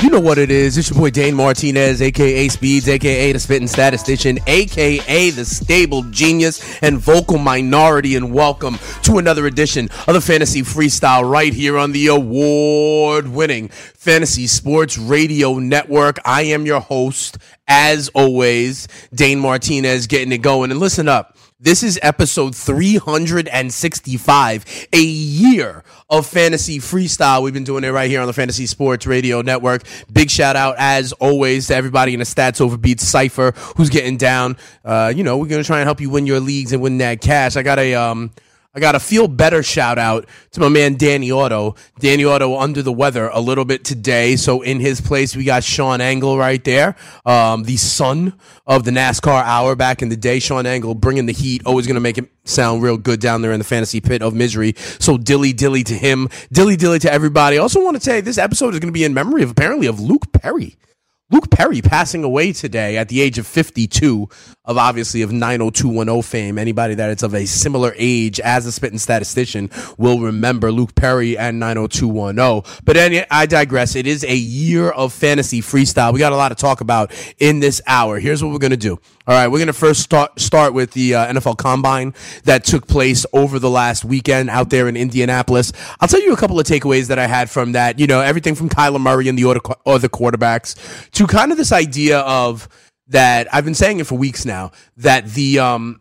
You know what it is. It's your boy Dane Martinez, aka Speeds, aka the Spitting Statistician, aka the Stable Genius and Vocal Minority, and welcome to another edition of the Fantasy Freestyle right here on the award winning Fantasy Sports Radio Network. I am your host, as always, Dane Martinez, getting it going. And listen up. This is episode 365, a year of fantasy freestyle. We've been doing it right here on the Fantasy Sports Radio Network. Big shout out, as always, to everybody in the Stats Overbeat Cypher who's getting down. Uh, you know, we're going to try and help you win your leagues and win that cash. I got a, um, I got a feel better shout out to my man Danny Otto. Danny Otto under the weather a little bit today. So in his place, we got Sean Angle right there, um, the son of the NASCAR hour back in the day. Sean Angle bringing the heat, always going to make it sound real good down there in the fantasy pit of misery. So dilly dilly to him, dilly dilly to everybody. Also want to say this episode is going to be in memory of apparently of Luke Perry. Luke Perry passing away today at the age of 52 of obviously of 90210 fame. Anybody that is of a similar age as a spitting statistician will remember Luke Perry and 90210. But any, I digress. It is a year of fantasy freestyle. We got a lot to talk about in this hour. Here's what we're going to do. All right, we're going to first start start with the uh, NFL Combine that took place over the last weekend out there in Indianapolis. I'll tell you a couple of takeaways that I had from that. You know, everything from Kyler Murray and the other quarterbacks to kind of this idea of that I've been saying it for weeks now that the um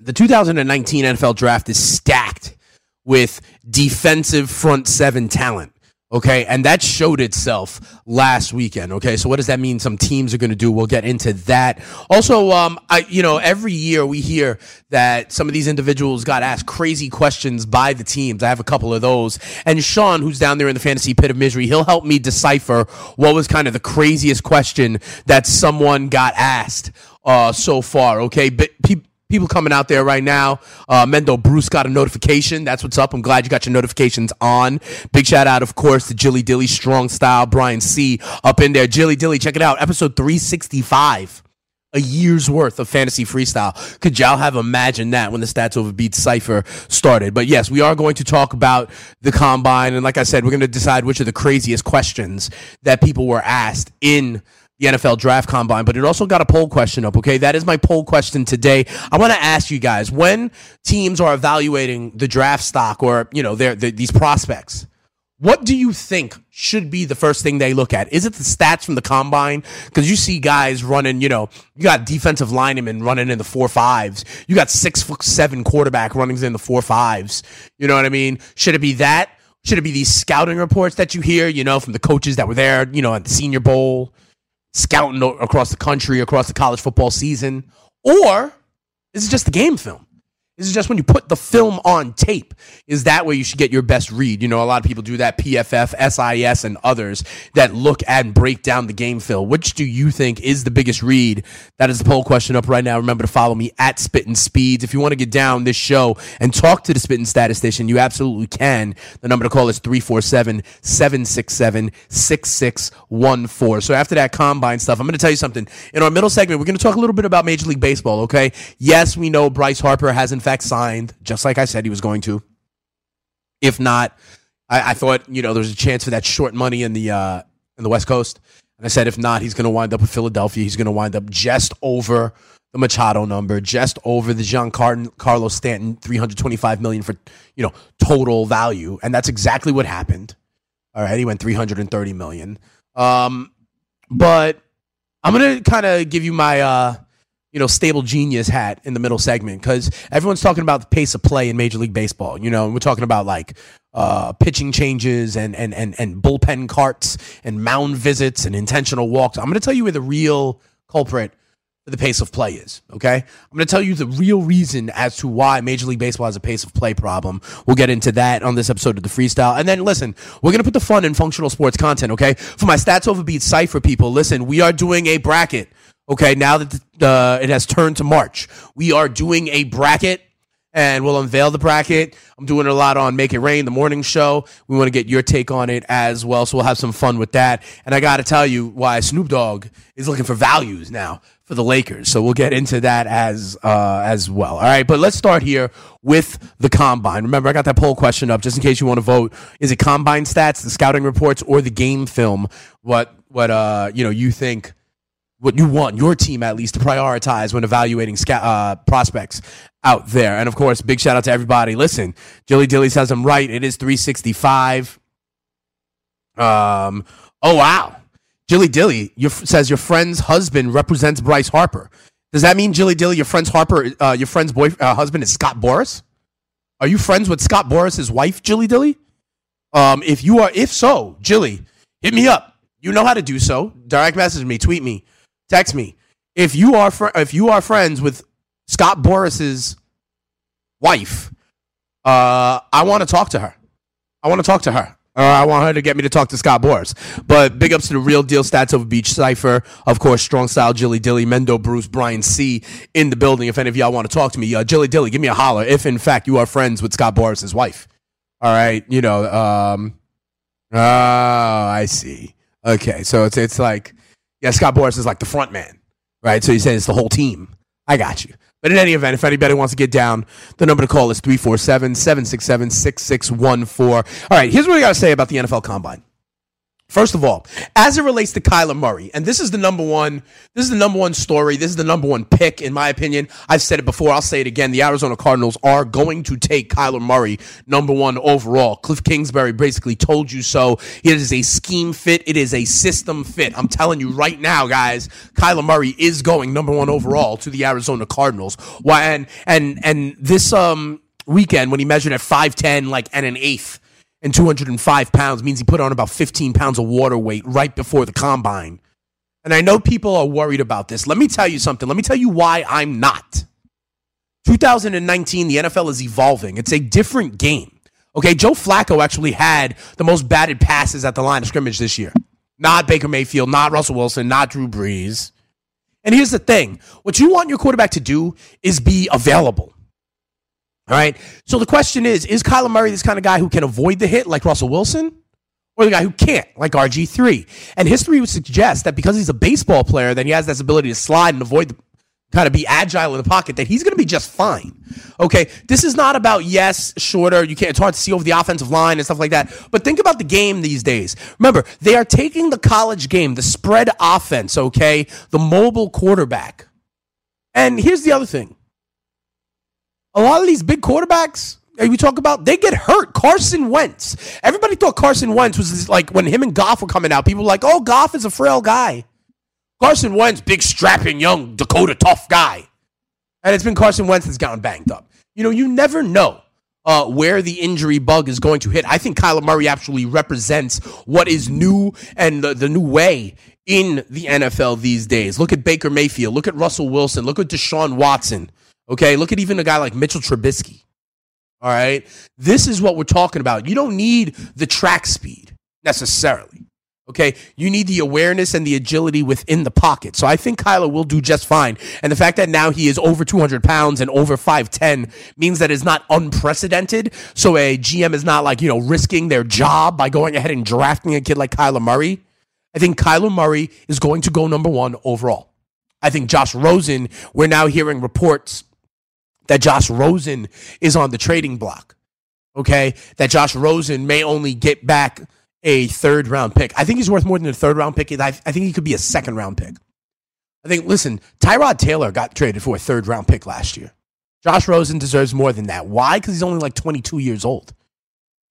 the 2019 NFL draft is stacked with defensive front seven talent. Okay, and that showed itself last weekend. Okay, so what does that mean? Some teams are going to do. We'll get into that. Also, um, I you know every year we hear that some of these individuals got asked crazy questions by the teams. I have a couple of those, and Sean, who's down there in the fantasy pit of misery, he'll help me decipher what was kind of the craziest question that someone got asked uh, so far. Okay, but people coming out there right now. Uh, Mendo Bruce got a notification. That's what's up. I'm glad you got your notifications on. Big shout out, of course, to Jilly Dilly Strong Style, Brian C. up in there. Jilly Dilly, check it out. Episode 365. A year's worth of fantasy freestyle. Could y'all have imagined that when the Stats Over Beat Cypher started? But yes, we are going to talk about the combine. And like I said, we're going to decide which are the craziest questions that people were asked in the NFL draft combine, but it also got a poll question up. Okay. That is my poll question today. I want to ask you guys when teams are evaluating the draft stock or, you know, their, these prospects, what do you think should be the first thing they look at? Is it the stats from the combine? Because you see guys running, you know, you got defensive linemen running in the four fives. You got six foot seven quarterback running in the four fives. You know what I mean? Should it be that? Should it be these scouting reports that you hear, you know, from the coaches that were there, you know, at the Senior Bowl? Scouting across the country, across the college football season? Or is it just the game film? This is just when you put the film on tape. Is that where you should get your best read? You know, a lot of people do that. PFF, SIS, and others that look and break down the game film. Which do you think is the biggest read? That is the poll question up right now. Remember to follow me at Spittin' Speeds. If you want to get down this show and talk to the Spittin' Statistician, you absolutely can. The number to call is 347 767 6614. So after that combine stuff, I'm going to tell you something. In our middle segment, we're going to talk a little bit about Major League Baseball, okay? Yes, we know Bryce Harper hasn't fact signed, just like I said he was going to. If not, I, I thought you know there was a chance for that short money in the uh, in the West Coast, and I said if not, he's going to wind up with Philadelphia. He's going to wind up just over the Machado number, just over the Giancarlo Stanton 325 million for you know total value, and that's exactly what happened. All right, he went 330 million. Um, but I'm gonna kind of give you my uh, you know, stable genius hat in the middle segment because everyone's talking about the pace of play in Major League Baseball. You know, we're talking about like uh, pitching changes and, and, and, and bullpen carts and mound visits and intentional walks. I'm going to tell you where the real culprit for the pace of play is. Okay, I'm going to tell you the real reason as to why Major League Baseball has a pace of play problem. We'll get into that on this episode of the Freestyle, and then listen, we're going to put the fun in functional sports content. Okay, for my stats over beats cipher people, listen, we are doing a bracket. Okay, now that the, uh, it has turned to March, we are doing a bracket and we'll unveil the bracket. I'm doing a lot on Make It Rain, the morning show. We want to get your take on it as well, so we'll have some fun with that. And I got to tell you why Snoop Dogg is looking for values now for the Lakers. So we'll get into that as uh, as well. All right, but let's start here with the combine. Remember, I got that poll question up just in case you want to vote. Is it combine stats, the scouting reports, or the game film? What what uh you know you think? What you want your team at least to prioritize when evaluating uh, prospects out there. And of course, big shout out to everybody. Listen, Jilly Dilly says I'm right. It is 365. Um. Oh wow, Jilly Dilly your, says your friend's husband represents Bryce Harper. Does that mean Jilly Dilly, your friend's Harper, uh, your friend's boy uh, husband is Scott Boras? Are you friends with Scott Boras' wife, Jilly Dilly? Um, if you are, if so, Jilly, hit me up. You know how to do so. Direct message me, tweet me, text me. If you are fr- if you are friends with Scott Boras's wife, uh, I want to talk to her. I want to talk to her. Uh, I want her to get me to talk to Scott Boras. But big ups to the real deal stats over Beach Cipher. Of course, Strong Style, Jilly Dilly, Mendo, Bruce, Brian C. in the building. If any of y'all want to talk to me, uh, Jilly Dilly, give me a holler if in fact you are friends with Scott Boras's wife. All right. You know, um, oh, I see. Okay. So it's, it's like, yeah, Scott Boras is like the front man, right? So you say it's the whole team. I got you. But in any event, if anybody wants to get down, the number to call is 347 767 6614. All right, here's what I got to say about the NFL Combine. First of all, as it relates to Kyler Murray, and this is the number one, this is the number one story. This is the number one pick, in my opinion. I've said it before. I'll say it again. The Arizona Cardinals are going to take Kyler Murray number one overall. Cliff Kingsbury basically told you so. It is a scheme fit. It is a system fit. I'm telling you right now, guys, Kyler Murray is going number one overall to the Arizona Cardinals. Why? And and and this um weekend when he measured at five ten, like and an eighth and 205 pounds means he put on about 15 pounds of water weight right before the combine. And I know people are worried about this. Let me tell you something. Let me tell you why I'm not. 2019, the NFL is evolving. It's a different game. Okay, Joe Flacco actually had the most batted passes at the line of scrimmage this year. Not Baker Mayfield, not Russell Wilson, not Drew Brees. And here's the thing what you want your quarterback to do is be available. All right. So the question is Is Kyler Murray this kind of guy who can avoid the hit like Russell Wilson? Or the guy who can't, like RG3? And history would suggest that because he's a baseball player, that he has this ability to slide and avoid the kind of be agile in the pocket, that he's going to be just fine. Okay. This is not about, yes, shorter. You can't, it's hard to see over the offensive line and stuff like that. But think about the game these days. Remember, they are taking the college game, the spread offense, okay, the mobile quarterback. And here's the other thing a lot of these big quarterbacks we talk about, they get hurt. Carson Wentz. Everybody thought Carson Wentz was like when him and Goff were coming out, people were like, oh, Goff is a frail guy. Carson Wentz, big strapping young Dakota tough guy. And it's been Carson Wentz that's gotten banged up. You know, you never know uh, where the injury bug is going to hit. I think Kyler Murray actually represents what is new and the, the new way in the NFL these days. Look at Baker Mayfield. Look at Russell Wilson. Look at Deshaun Watson. Okay, look at even a guy like Mitchell Trubisky. All right, this is what we're talking about. You don't need the track speed necessarily. Okay, you need the awareness and the agility within the pocket. So I think Kyler will do just fine. And the fact that now he is over 200 pounds and over 5'10 means that it's not unprecedented. So a GM is not like, you know, risking their job by going ahead and drafting a kid like Kyler Murray. I think Kyler Murray is going to go number one overall. I think Josh Rosen, we're now hearing reports that Josh Rosen is on the trading block. Okay. That Josh Rosen may only get back a third round pick. I think he's worth more than a third round pick. I, I think he could be a second round pick. I think, listen, Tyrod Taylor got traded for a third round pick last year. Josh Rosen deserves more than that. Why? Because he's only like 22 years old.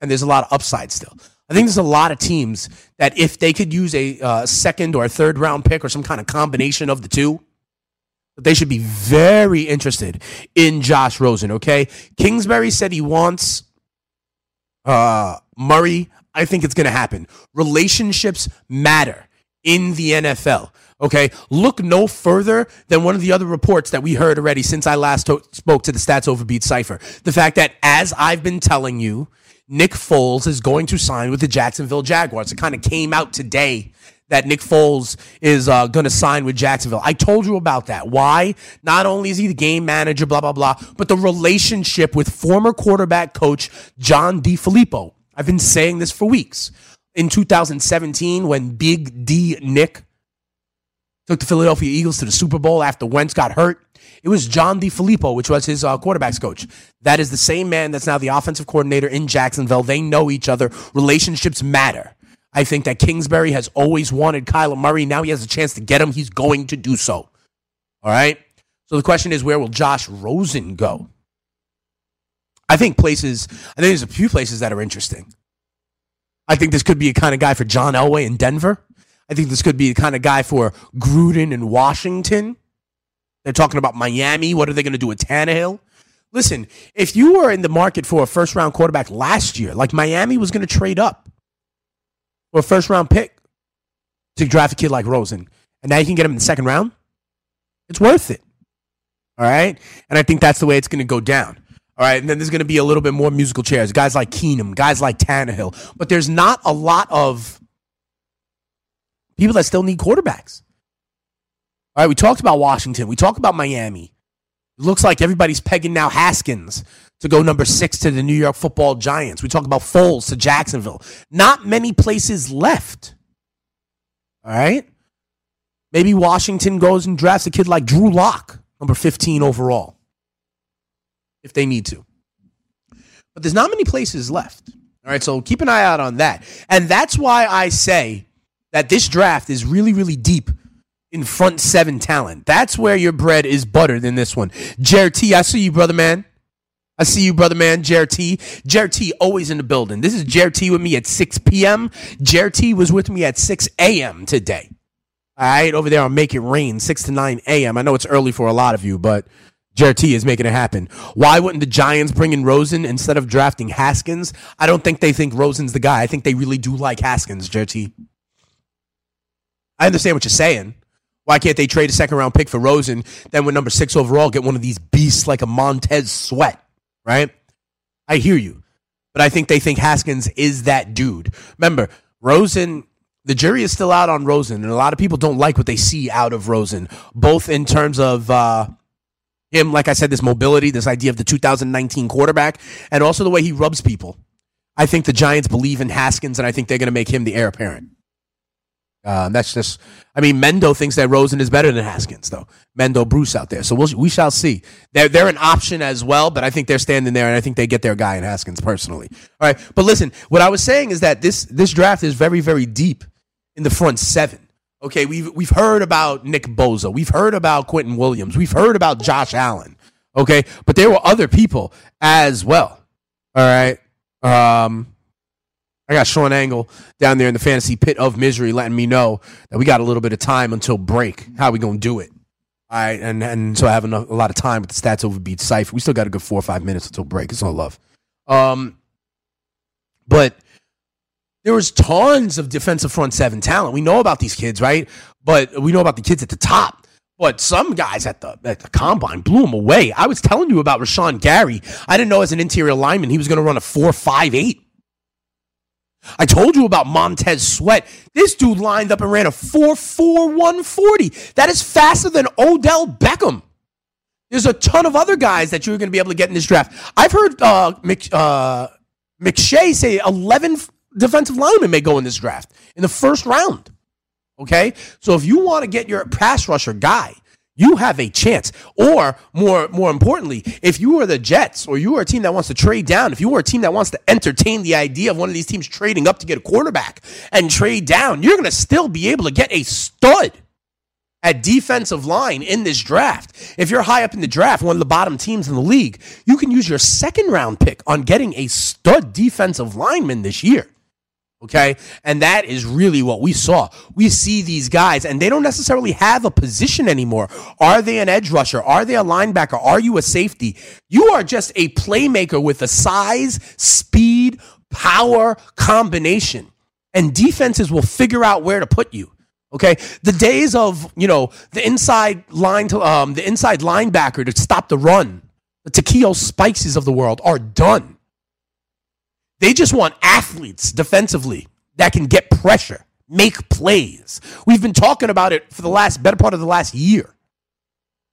And there's a lot of upside still. I think there's a lot of teams that if they could use a uh, second or a third round pick or some kind of combination of the two, they should be very interested in Josh Rosen, okay? Kingsbury said he wants uh, Murray. I think it's going to happen. Relationships matter in the NFL. Okay, look no further than one of the other reports that we heard already since I last to- spoke to the Stats Overbeat Cipher. The fact that, as I've been telling you, Nick Foles is going to sign with the Jacksonville Jaguars. It kind of came out today that Nick Foles is uh, going to sign with Jacksonville. I told you about that. Why? Not only is he the game manager, blah, blah, blah, but the relationship with former quarterback coach John DeFilippo. I've been saying this for weeks. In 2017, when Big D Nick took the Philadelphia Eagles to the Super Bowl after Wentz got hurt. It was John DeFilippo, which was his uh, quarterbacks coach. That is the same man that's now the offensive coordinator in Jacksonville. They know each other. Relationships matter. I think that Kingsbury has always wanted Kyler Murray. Now he has a chance to get him. He's going to do so. All right. So the question is, where will Josh Rosen go? I think places. I think there's a few places that are interesting. I think this could be a kind of guy for John Elway in Denver. I think this could be the kind of guy for Gruden in Washington. They're talking about Miami. What are they going to do with Tannehill? Listen, if you were in the market for a first round quarterback last year, like Miami was going to trade up for a first round pick to draft a kid like Rosen, and now you can get him in the second round, it's worth it. All right. And I think that's the way it's going to go down. All right. And then there's going to be a little bit more musical chairs, guys like Keenum, guys like Tannehill. But there's not a lot of people that still need quarterbacks. All right, we talked about Washington. We talked about Miami. It looks like everybody's pegging now Haskins to go number six to the New York football giants. We talk about Foles to Jacksonville. Not many places left. All right. Maybe Washington goes and drafts a kid like Drew Lock, number 15 overall, if they need to. But there's not many places left. All right, so keep an eye out on that. And that's why I say that this draft is really, really deep in front seven talent. That's where your bread is buttered in this one. Jared T, I see you, brother man. I see you, brother man, Jared T. Jared T always in the building. This is Jared T with me at 6 p.m. Jared T was with me at 6 a.m. today. All right, over there on Make It Rain, 6 to 9 a.m. I know it's early for a lot of you, but Jared T is making it happen. Why wouldn't the Giants bring in Rosen instead of drafting Haskins? I don't think they think Rosen's the guy. I think they really do like Haskins, Jared T. I understand what you're saying. Why can't they trade a second round pick for Rosen, then with number six overall, get one of these beasts like a Montez Sweat, right? I hear you. But I think they think Haskins is that dude. Remember, Rosen, the jury is still out on Rosen, and a lot of people don't like what they see out of Rosen, both in terms of uh, him, like I said, this mobility, this idea of the 2019 quarterback, and also the way he rubs people. I think the Giants believe in Haskins, and I think they're going to make him the heir apparent. Uh, that's just, I mean, Mendo thinks that Rosen is better than Haskins, though. Mendo Bruce out there. So we'll, we shall see. They're, they're an option as well, but I think they're standing there and I think they get their guy in Haskins personally. All right. But listen, what I was saying is that this, this draft is very, very deep in the front seven. Okay. We've, we've heard about Nick Bosa. We've heard about Quinnen Williams. We've heard about Josh Allen. Okay. But there were other people as well. All right. Um, I got Sean Angle down there in the fantasy pit of misery letting me know that we got a little bit of time until break. How we going to do it? All right. And, and so I have enough, a lot of time with the stats over beat cipher. We still got a good four or five minutes until break. It's all love. Um, but there was tons of defensive front seven talent. We know about these kids, right? But we know about the kids at the top. But some guys at the at the combine blew them away. I was telling you about Rashan Gary. I didn't know as an interior lineman he was going to run a four five eight. I told you about Montez Sweat. This dude lined up and ran a 4.4 140. That is faster than Odell Beckham. There's a ton of other guys that you're going to be able to get in this draft. I've heard uh, Mc, uh, McShay say 11 defensive linemen may go in this draft in the first round. Okay? So if you want to get your pass rusher guy, you have a chance. Or more, more importantly, if you are the Jets or you are a team that wants to trade down, if you are a team that wants to entertain the idea of one of these teams trading up to get a quarterback and trade down, you're going to still be able to get a stud at defensive line in this draft. If you're high up in the draft, one of the bottom teams in the league, you can use your second round pick on getting a stud defensive lineman this year. Okay. And that is really what we saw. We see these guys and they don't necessarily have a position anymore. Are they an edge rusher? Are they a linebacker? Are you a safety? You are just a playmaker with a size, speed, power combination. And defenses will figure out where to put you. Okay, the days of you know the inside line to um, the inside linebacker to stop the run, the Takeo Spikes of the world are done. They just want athletes defensively that can get pressure, make plays. We've been talking about it for the last better part of the last year.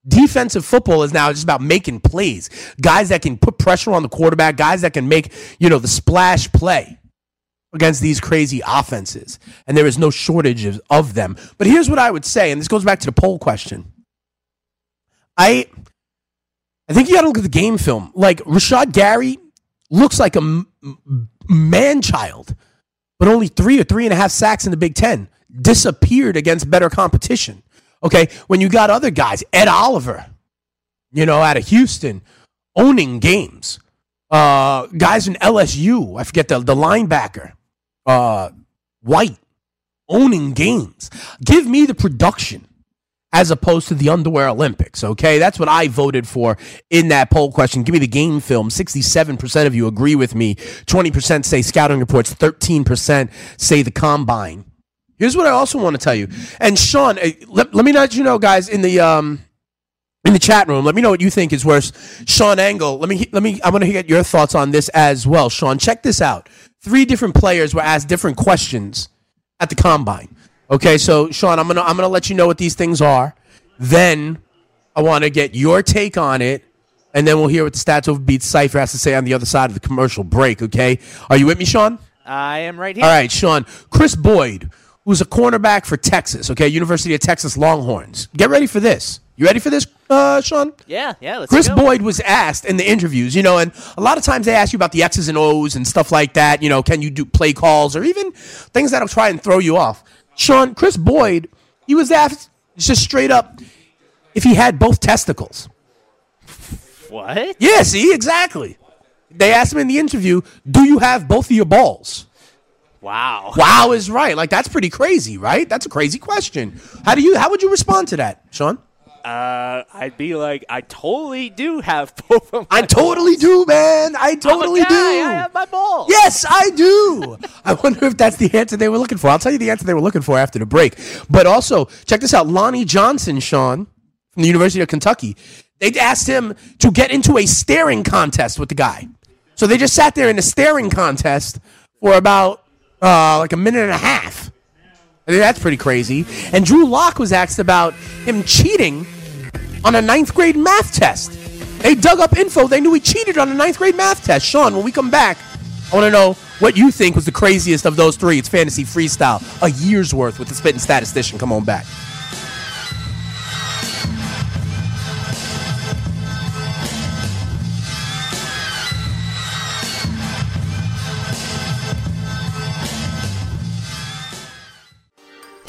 Defensive football is now just about making plays. Guys that can put pressure on the quarterback, guys that can make, you know, the splash play against these crazy offenses. And there is no shortage of, them. But here's what I would say, and this goes back to the poll question. I I think you got to look at the game film. Like Rashan Gary looks like a man child, but only three or three and a half sacks in the Big Ten. Disappeared against better competition. Okay, when you got other guys, Ed Oliver, you know, out of Houston, owning games. Uh, guys in LSU, I forget the the linebacker uh, White owning games. Give me the production as opposed to the underwear Olympics. Okay, that's what I voted for in that poll question. Give me the game film. Sixty-seven percent of you agree with me. Twenty percent say scouting reports. Thirteen percent say the combine. Here's what I also want to tell you. And Sean, eh, let, let me let you know, guys, in the um, in the chat room. Let me know what you think is worse. Sean Angle, let me let me. I want to get your thoughts on this as well. Sean, check this out. Three different players were asked different questions at the combine. Okay, so Sean, I'm gonna I'm gonna let you know what these things are. Then I want to get your take on it, and then we'll hear what the stats over beat cipher has to say on the other side of the commercial break. Okay, are you with me, Sean? I am right here. All right, Sean. Chris Boyd, who's a cornerback for Texas. Okay, University of Texas Longhorns. Get ready for this. You ready for this, uh, Sean? Yeah, yeah. Let's Chris go. Boyd was asked in the interviews, you know, and a lot of times they ask you about the X's and O's and stuff like that. You know, can you do play calls or even things that'll try and throw you off? Sean, Chris Boyd, he was asked just straight up if he had both testicles. What? Yeah, see, exactly. They asked him in the interview, "Do you have both of your balls?" Wow. Wow is right. Like that's pretty crazy, right? That's a crazy question. How do you? How would you respond to that, Sean? Uh, I'd be like, I totally do have both of my I totally do, man. I totally guy. do. I have my balls. Yes, I do. I wonder if that's the answer they were looking for. I'll tell you the answer they were looking for after the break. But also, check this out Lonnie Johnson, Sean, from the University of Kentucky. They asked him to get into a staring contest with the guy. So they just sat there in a staring contest for about uh, like a minute and a half. I think that's pretty crazy. And Drew Lock was asked about him cheating on a ninth grade math test. They dug up info. They knew he cheated on a ninth grade math test. Sean, when we come back, I want to know what you think was the craziest of those three. It's fantasy freestyle, a year's worth with the spitting statistician. Come on back.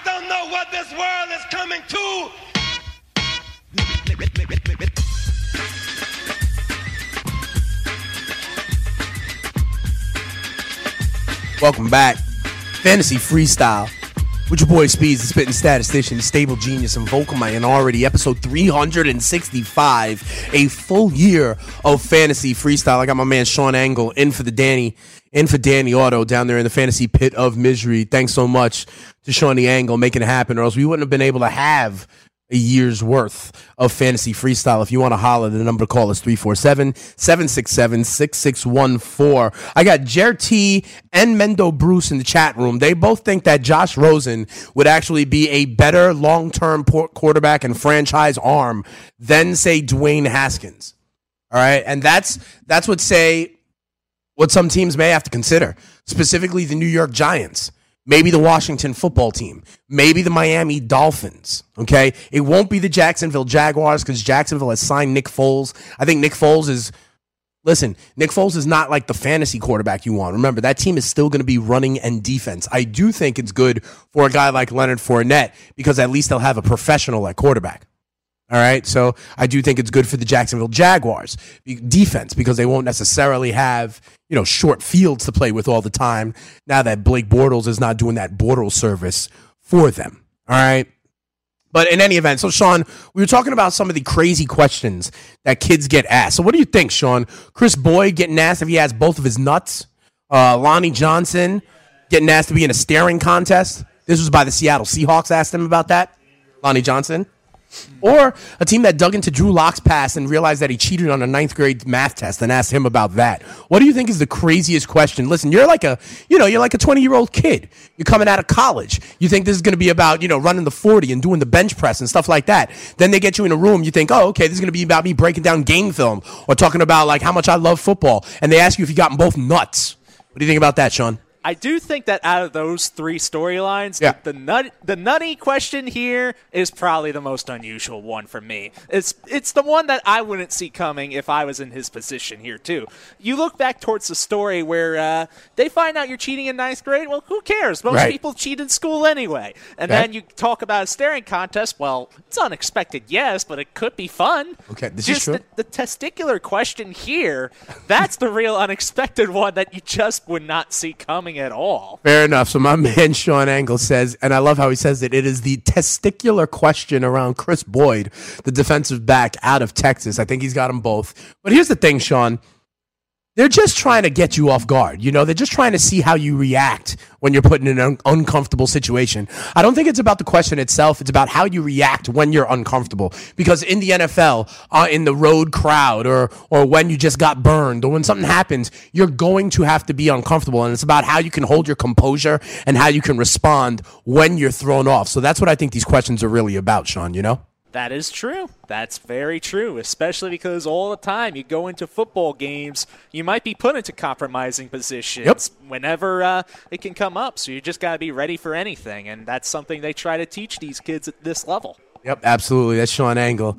I don't know what this world is coming to. Welcome back. Fantasy Freestyle. With your boy Speeds, the spitting statistician, stable genius, and vocal already Episode 365. A full year of fantasy freestyle. I got my man Sean Angle in for the Danny, in for Danny Otto down there in the fantasy pit of misery. Thanks so much to Shawnee Angle making it happen, or else we wouldn't have been able to have a year's worth of fantasy freestyle. If you want to holler, the number to call is 347 767 6614. I got Jer T and Mendo Bruce in the chat room. They both think that Josh Rosen would actually be a better long term quarterback and franchise arm than, say, Dwayne Haskins. All right. And that's that's what say what some teams may have to consider, specifically the New York Giants maybe the Washington football team, maybe the Miami Dolphins. Okay. It won't be the Jacksonville Jaguars because Jacksonville has signed Nick Foles. I think Nick Foles is Listen, Nick Foles is not like the fantasy quarterback you want. Remember, that team is still going to be running and defense. I do think it's good for a guy like Leonard Fournette because at least they'll have a professional at quarterback. All right. So I do think it's good for the Jacksonville Jaguars defense because they won't necessarily have, you know, short fields to play with all the time now that Blake Bortles is not doing that Bortles service for them. All right. But in any event, so Sean, we were talking about some of the crazy questions that kids get asked. So what do you think, Sean? Chris Boyd getting asked if he has both of his nuts? Uh, Lonnie Johnson getting asked to be in a staring contest? This was by the Seattle Seahawks asked him about that. Lonnie Johnson. Or a team that dug into Drew Lock's past and realized that he cheated on a ninth grade math test and asked him about that. What do you think is the craziest question? Listen, you're like a, you know, you're like a 20 year old kid. You're coming out of college. You think this is going to be about, you know, running the 40 and doing the bench press and stuff like that. Then they get you in a room. You think, oh, okay, this is going to be about me breaking down game film or talking about like how much I love football. And they ask you if you got both nuts. What do you think about that, Sean? I do think that out of those three storylines, Yeah. the, nut the nutty question here is probably the most unusual one for me. It's it's the one that I wouldn't see coming if I was in his position here too. You look back towards the story where uh, they find out you're cheating in ninth grade. Well, who cares? Most Right. people cheat in school anyway. And then you talk about a staring contest. Well, it's unexpected, yes, but it could be fun. Okay, this is Just true. The, the testicular question here, that's the real unexpected one that you just would not see coming at all. Fair enough. So my man Sean Angle says, and I love how he says it. It is the testicular question around Chris Boyd, the defensive back out of Texas. I think he's got them both. But here's the thing, Sean. They're just trying to get you off guard. You know, they're just trying to see how you react when you're put in an un- uncomfortable situation. I don't think it's about the question itself. It's about how you react when you're uncomfortable. Because in the NFL, uh, in the road crowd, or or when you just got burned, or when something happens, you're going to have to be uncomfortable. And it's about how you can hold your composure and how you can respond when you're thrown off. So that's what I think these questions are really about, Sean. You know. That is true. That's very true, especially because all the time you go into football games, you might be put into compromising positions Yep. whenever uh, it can come up. So you just got to be ready for anything. And that's something they try to teach these kids at this level. Yep, absolutely. That's Sean Angle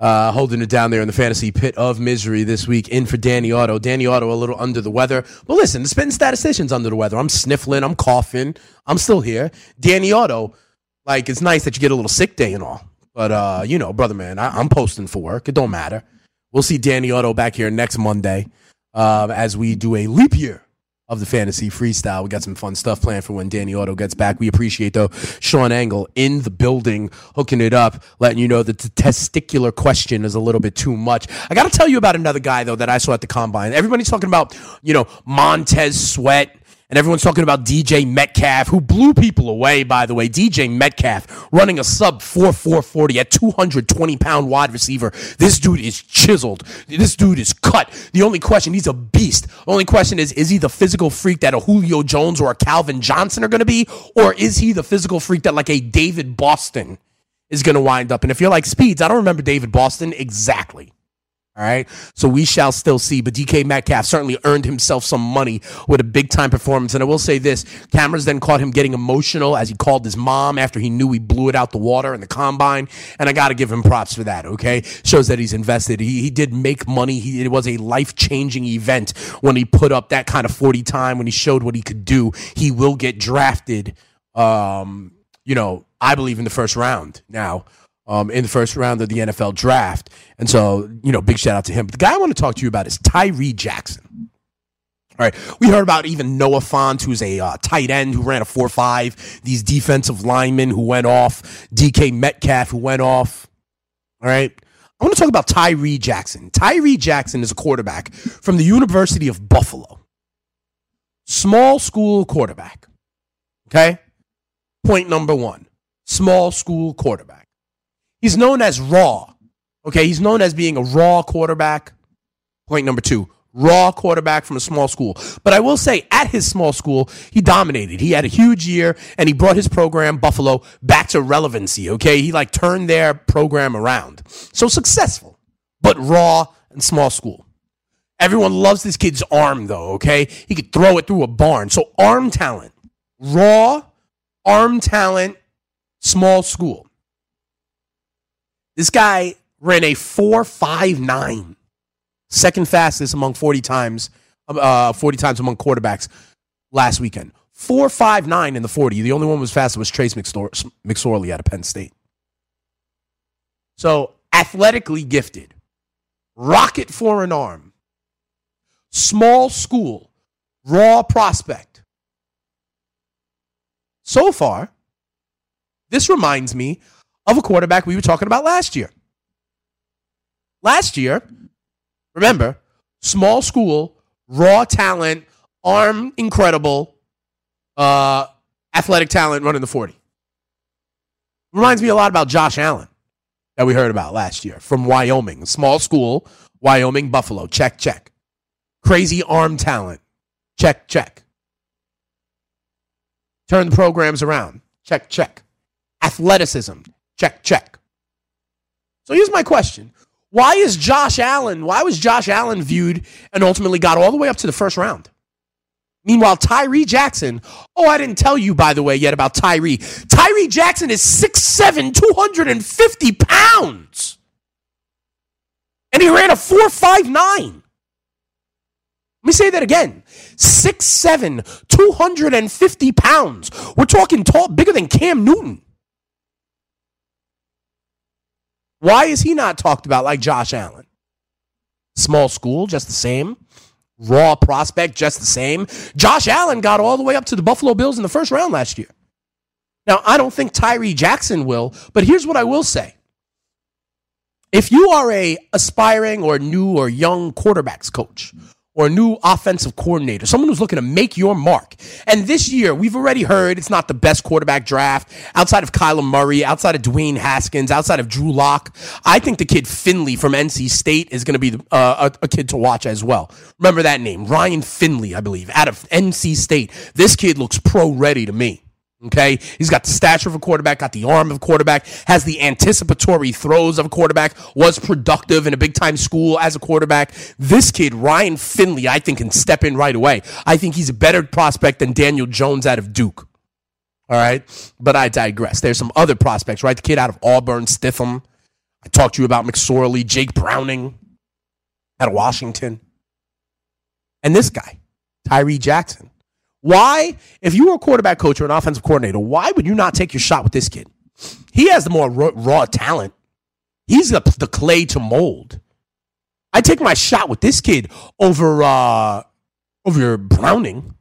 uh, holding it down there in the fantasy pit of misery this week. In for Danny Otto. Danny Otto a little under the weather. But listen, the spitting statistician's under the weather. I'm sniffling. I'm coughing. I'm still here. Danny Otto, like, it's nice that you get a little sick day and all. But, uh, you know, brother man, I, I'm posting for work. It don't matter. We'll see Danny Otto back here next Monday uh, as we do a leap year of the fantasy freestyle. We got some fun stuff planned for when Danny Otto gets back. We appreciate though Sean Angle in the building, hooking it up, letting you know that the testicular question is a little bit too much. I got to tell you about another guy though that I saw at the combine. Everybody's talking about you know Montez Sweat. And everyone's talking about DJ Metcalf, who blew people away, by the way. DJ Metcalf running a sub 4440 at 220 pound wide receiver. This dude is chiseled. This dude is cut. The only question, he's a beast. The only question is, is he the physical freak that a Julio Jones or a Calvin Johnson are going to be? Or is he the physical freak that like a David Boston is going to wind up? And if you're like Speeds, I don't remember David Boston exactly. All right. So we shall still see. But DK Metcalf certainly earned himself some money with a big time performance. And I will say this cameras then caught him getting emotional as he called his mom after he knew he blew it out the water in the combine. And I got to give him props for that. Okay. Shows that he's invested. He, he did make money. He, it was a life changing event when he put up that kind of 40 time, when he showed what he could do. He will get drafted, um, you know, I believe in the first round now um, in the first round of the NFL draft. And so, you know, big shout out to him. But the guy I want to talk to you about is Tyree Jackson. All right. We heard about even Noah Fant, who's a uh, tight end who ran a 4 5, these defensive linemen who went off, DK Metcalf who went off. All right. I want to talk about Tyree Jackson. Tyree Jackson is a quarterback from the University of Buffalo. Small school quarterback. Okay. Point number one small school quarterback. He's known as raw. Okay, he's known as being a raw quarterback. Point number two, raw quarterback from a small school. But I will say, at his small school, he dominated. He had a huge year, and he brought his program, Buffalo, back to relevancy. Okay, he like turned their program around. So successful, but raw and small school. Everyone loves this kid's arm, though. Okay, he could throw it through a barn. So arm talent, raw arm talent, small school. This guy ran a 4.59 second fastest among 40 times, uh, 40 times among quarterbacks last weekend. 4.59 in the 40. The only one who was faster was Trace McSor- McSorley out of Penn State. So athletically gifted, rocket for an arm, small school, raw prospect. So far, this reminds me of a quarterback we were talking about last year. Last year, remember, small school, raw talent, arm incredible, uh, athletic talent running the 40. Reminds me a lot about Josh Allen that we heard about last year from Wyoming. Small school, Wyoming, Buffalo. Check, check. Crazy arm talent. Check, check. Turn the programs around. Check, check. Athleticism. Check, check. So here's my question. Why is Josh Allen, why was Josh Allen viewed and ultimately got all the way up to the first round? Meanwhile, Tyree Jackson, oh, I didn't tell you, by the way, yet about Tyree. Tyree Jackson is 6'7, 250 pounds. And he ran a 4'5'9. Let me say that again 6'7, 250 pounds. We're talking tall, bigger than Cam Newton. Why is he not talked about like Josh Allen? Small school, just the same. Raw prospect, just the same. Josh Allen got all the way up to the Buffalo Bills in the first round last year. Now, I don't think Tyree Jackson will, but here's what I will say. If you are a aspiring or new or young quarterbacks coach or a new offensive coordinator, someone who's looking to make your mark. And this year, we've already heard it's not the best quarterback draft outside of Kyler Murray, outside of Dwayne Haskins, outside of Drew Lock. I think the kid Finley from NC State is going to be uh, a, a kid to watch as well. Remember that name, Ryan Finley, I believe, out of NC State. This kid looks pro ready to me. Okay. He's got the stature of a quarterback, got the arm of a quarterback, has the anticipatory throws of a quarterback, was productive in a big time school as a quarterback. This kid, Ryan Finley, I think can step in right away. I think he's a better prospect than Daniel Jones out of Duke. All right. But I digress. There's some other prospects, right? The kid out of Auburn, Stidham. I talked to you about McSorley, Jake Browning out of Washington. And this guy, Tyree Jackson. Why, if you were a quarterback coach or an offensive coordinator, why would you not take your shot with this kid? He has the more raw, raw talent. He's the, the, clay to mold. I take my shot with this kid over uh, over Browning,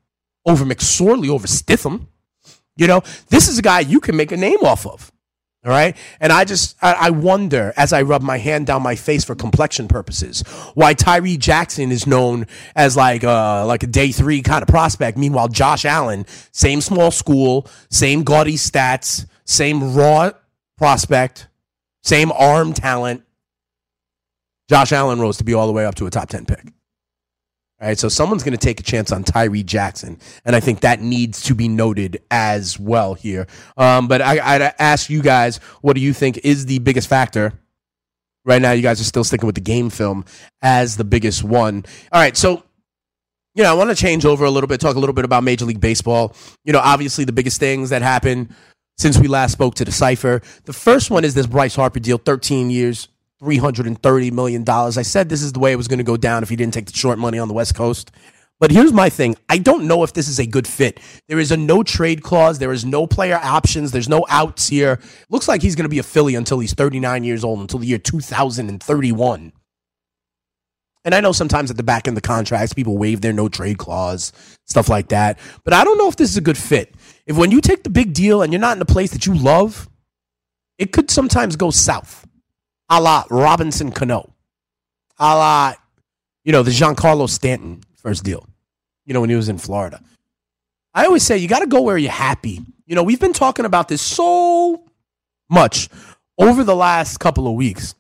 over McSorley, over Stidham. You know, this is a guy you can make a name off of. All right. And I just, I, wonder as I rub my hand down my face for complexion purposes, why Tyree Jackson is known as like, uh, like a day three kind of prospect. Meanwhile, Josh Allen, same small school, same gaudy stats, same raw prospect, same arm talent. Josh Allen rose to be all the way up to a top 10 pick. All right, so someone's going to take a chance on Tyree Jackson, and I think that needs to be noted as well here. Um, but I, I'd ask you guys, what do you think is the biggest factor? Right now, you guys are still sticking with the game film as the biggest one. All right, so you know, I want to change over a little bit, talk a little bit about Major League Baseball. You know, obviously the biggest things that happened since we last spoke to the Cipher. The first one is this Bryce Harper deal, 13 years, $330 million. I said this is the way it was going to go down if he didn't take the short money on the West Coast. But here's my thing. I don't know if this is a good fit. There is a no trade clause. There is no player options. There's no outs here. Looks like he's going to be a Philly until he's 39 years old, until the year 2031. And I know sometimes at the back end of the contracts, people waive their no trade clause, stuff like that. But I don't know if this is a good fit. If when you take the big deal and you're not in a place that you love, it could sometimes go south a la Robinson Cano, a la, you know, the Giancarlo Stanton first deal, you know, when he was in Florida. I always say you got to go where you're happy. You know, we've been talking about this so much over the last couple of weeks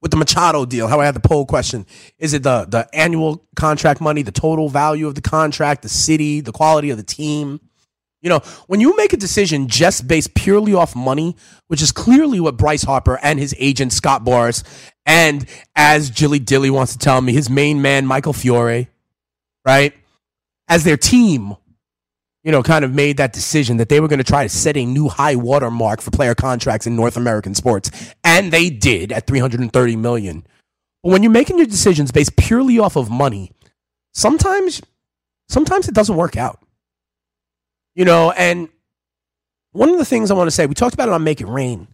with the Machado deal. How I had the poll question: Is it the the annual contract money, the total value of the contract, the city, the quality of the team? You know, when you make a decision just based purely off money, which is clearly what Bryce Harper and his agent Scott Boras, and as Jilly Dilly wants to tell me, his main man Michael Fiore, right, as their team, you know, kind of made that decision that they were going to try to set a new high water mark for player contracts in North American sports, and they did at 330 million. But when you're making your decisions based purely off of money, sometimes sometimes it doesn't work out. You know, and one of the things I want to say, we talked about it on Make It Rain,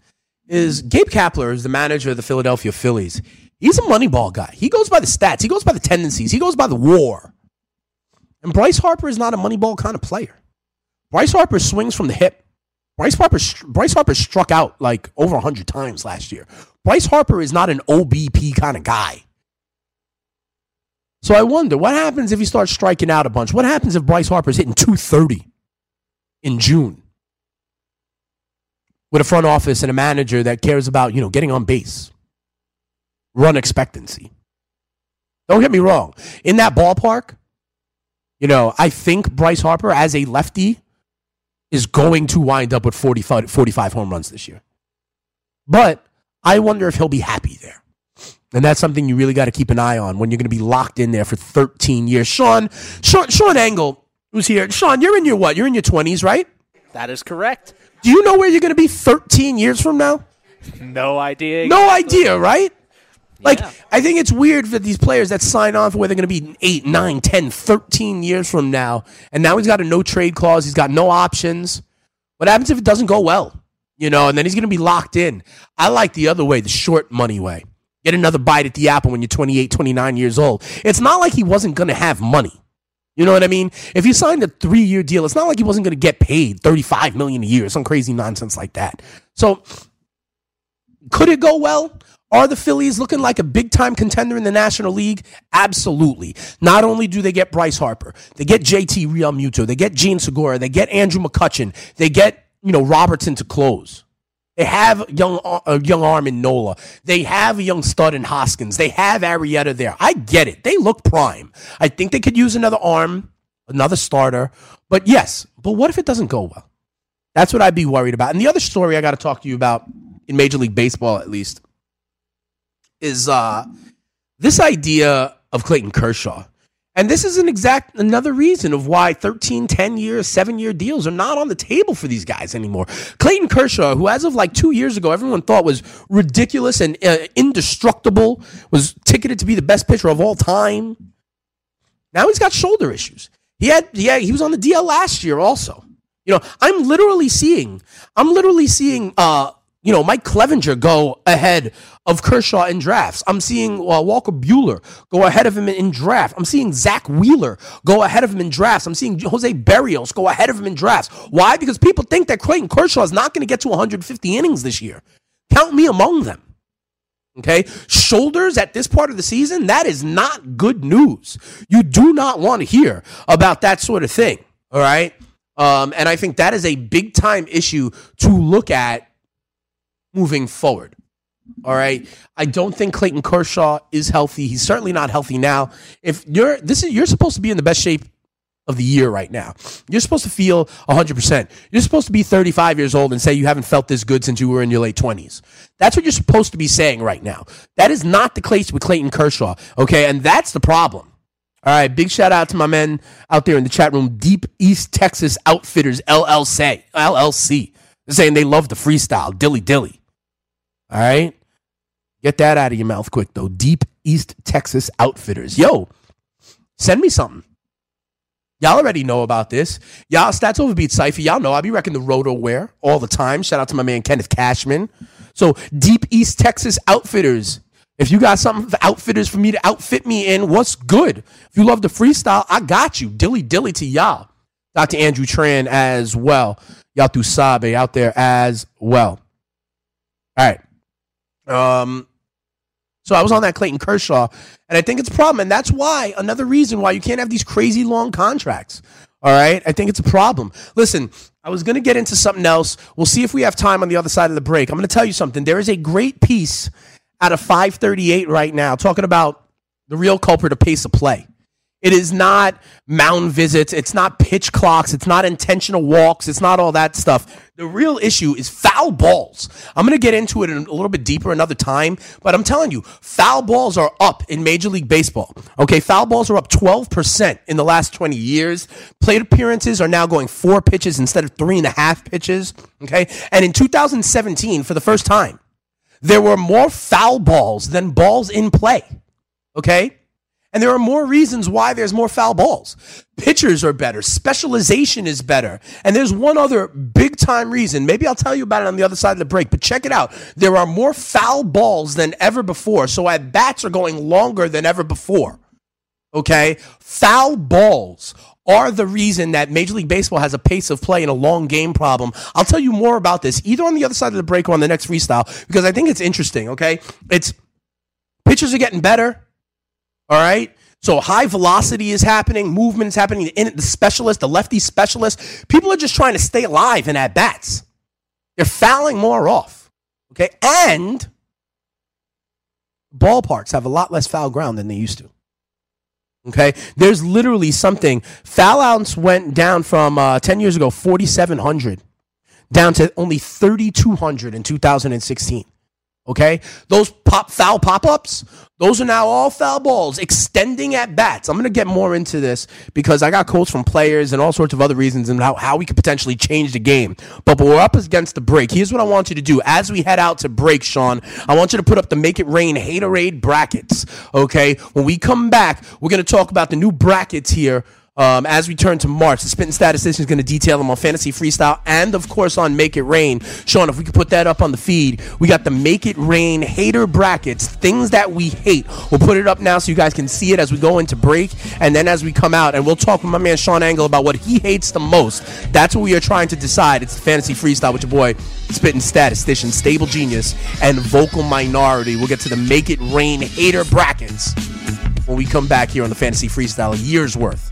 is Gabe Kapler is the manager of the Philadelphia Phillies. He's a moneyball guy. He goes by the stats, he goes by the tendencies, he goes by the war. And Bryce Harper is not a moneyball kind of player. Bryce Harper swings from the hip. Bryce Harper, Bryce Harper struck out like over 100 times last year. Bryce Harper is not an OBP kind of guy. So I wonder what happens if he starts striking out a bunch? What happens if Bryce Harper's hitting 230 in June with a front office and a manager that cares about, you know, getting on base, run expectancy? Don't get me wrong. In that ballpark, you know, I think Bryce Harper as a lefty is going to wind up with 45, 45 home runs this year. But I wonder if he'll be happy there. And that's something you really got to keep an eye on when you're going to be locked in there for 13 years. Sean, Sean, Sean Engel, who's here. Sean, you're in your what? You're in your 20s, right? That is correct. Do you know where you're going to be 13 years from now? No idea. No idea, right? Like, yeah. I think it's weird for these players that sign on for where they're going to be 8, 9, 10, 13 years from now. And now he's got a no trade clause. He's got no options. What happens if it doesn't go well? You know, and then he's going to be locked in. I like the other way, the short money way. Get another bite at the apple when you're 28, 29 years old. It's not like he wasn't going to have money. You know what I mean? If he signed a three year deal, it's not like he wasn't going to get paid 35 million a year, some crazy nonsense like that. So could it go well? Are the Phillies looking like a big time contender in the National League? Absolutely. Not only do they get Bryce Harper, they get JT Realmuto, they get Jean Segura, they get Andrew McCutchen, they get, you know, Robertson to close. They have young uh, young arm in Nola. They have a young stud in Hoskins. They have Arrieta there. I get it. They look prime. I think they could use another arm, another starter. But yes, but what if it doesn't go well? That's what I'd be worried about. And the other story I got to talk to you about in Major League Baseball, at least, is uh, this idea of Clayton Kershaw. And this is an exact another reason of why 13, 10 year, seven year deals are not on the table for these guys anymore. Clayton Kershaw, who as of like two years ago, everyone thought was ridiculous and uh, indestructible, was ticketed to be the best pitcher of all time. Now he's got shoulder issues. He had, yeah, he was on the DL last year also. You know, I'm literally seeing, I'm literally seeing, uh, you know, Mike Clevinger go ahead of Kershaw in drafts. I'm seeing uh, Walker Buehler go ahead of him in, draft. I'm seeing Zack Wheeler go ahead of him in drafts. I'm seeing Jose Berrios go ahead of him in drafts. Why? Because people think that Clayton Kershaw is not going to get to 150 innings this year. Count me among them. Okay. Shoulders at this part of the season, that is not good news. You do not want to hear about that sort of thing. All right. Um, and I think that is a big time issue to look at moving forward. All right. I don't think Clayton Kershaw is healthy. He's certainly not healthy now. If you're this is you're supposed to be in the best shape of the year right now. You're supposed to feel 100%. You're supposed to be 35 years old and say you haven't felt this good since you were in your late 20s. That's what you're supposed to be saying right now. That is not the case with Clayton Kershaw, okay? And that's the problem. All right, big shout out to my men out there in the chat room, Deep East Texas Outfitters LLC. LLC. They're saying they love the freestyle, dilly dilly. All right. Get that out of your mouth quick, though. Deep East Texas Outfitters. Yo, send me something. Y'all already know about this. Y'all, Stats Overbeat Cypher, y'all know I be wrecking the Roto wear all the time. Shout out to my man Kenneth Cashman. So, Deep East Texas Outfitters. If you got something for outfitters for me to outfit me in, what's good? If you love the freestyle, I got you. Dilly dilly to y'all. Dr. Andrew Tran as well. Y'all through Sabe out there as well. All right. Um, so I was on that Clayton Kershaw, and I think it's a problem. And that's why, another reason why you can't have these crazy long contracts. All right. I think it's a problem. Listen, I was going to get into something else. We'll see if we have time on the other side of the break. I'm going to tell you something. There is a great piece out of 538 right now talking about the real culprit of pace of play. It is not mound visits. It's not pitch clocks. It's not intentional walks. It's not all that stuff. The real issue is foul balls. I'm going to get into it a little bit deeper another time, but I'm telling you, foul balls are up in Major League Baseball. Okay, foul balls are up 12% in the last 20 years. Plate appearances are now going four pitches instead of three and a half pitches. Okay, and in 2017, for the first time, there were more foul balls than balls in play. Okay? And there are more reasons why there's more foul balls. Pitchers are better. Specialization is better. And there's one other big time reason. Maybe I'll tell you about it on the other side of the break, but check it out. There are more foul balls than ever before. So at bats are going longer than ever before. Okay? Foul balls are the reason that Major League Baseball has a pace of play and a long game problem. I'll tell you more about this either on the other side of the break or on the next freestyle because I think it's interesting, okay? It's pitchers are getting better. All right. So high velocity is happening, movement is happening. The, the specialist, the lefty specialist, people are just trying to stay alive in at bats. They're fouling more off. Okay. And ballparks have a lot less foul ground than they used to. Okay. There's literally something. Foul outs went down from uh, 10 years ago, 4,700, down to only 3,200 in 2016. Okay, those pop foul pop ups, those are now all foul balls, extending at bats. I'm going to get more into this because I got quotes from players and all sorts of other reasons and how, how we could potentially change the game. But, but we're up against the break. Here's what I want you to do as we head out to break, Sean. I want you to put up the Make It Rain Haterade brackets. Okay, when we come back, we're going to talk about the new brackets here um, as we turn to March, the Spitting Statistician is going to detail them on Fantasy Freestyle and, of course, on Make It Rain. Sean, if we could put that up on the feed, we got the Make It Rain hater brackets, things that we hate. We'll put it up now so you guys can see it as we go into break and then as we come out. And we'll talk with my man Sean Angle about what he hates the most. That's what we are trying to decide. It's the Fantasy Freestyle with your boy, Spitting Statistician, Stable Genius, and Vocal Minority. We'll get to the Make It Rain hater brackets when we come back here on the Fantasy Freestyle, a year's worth.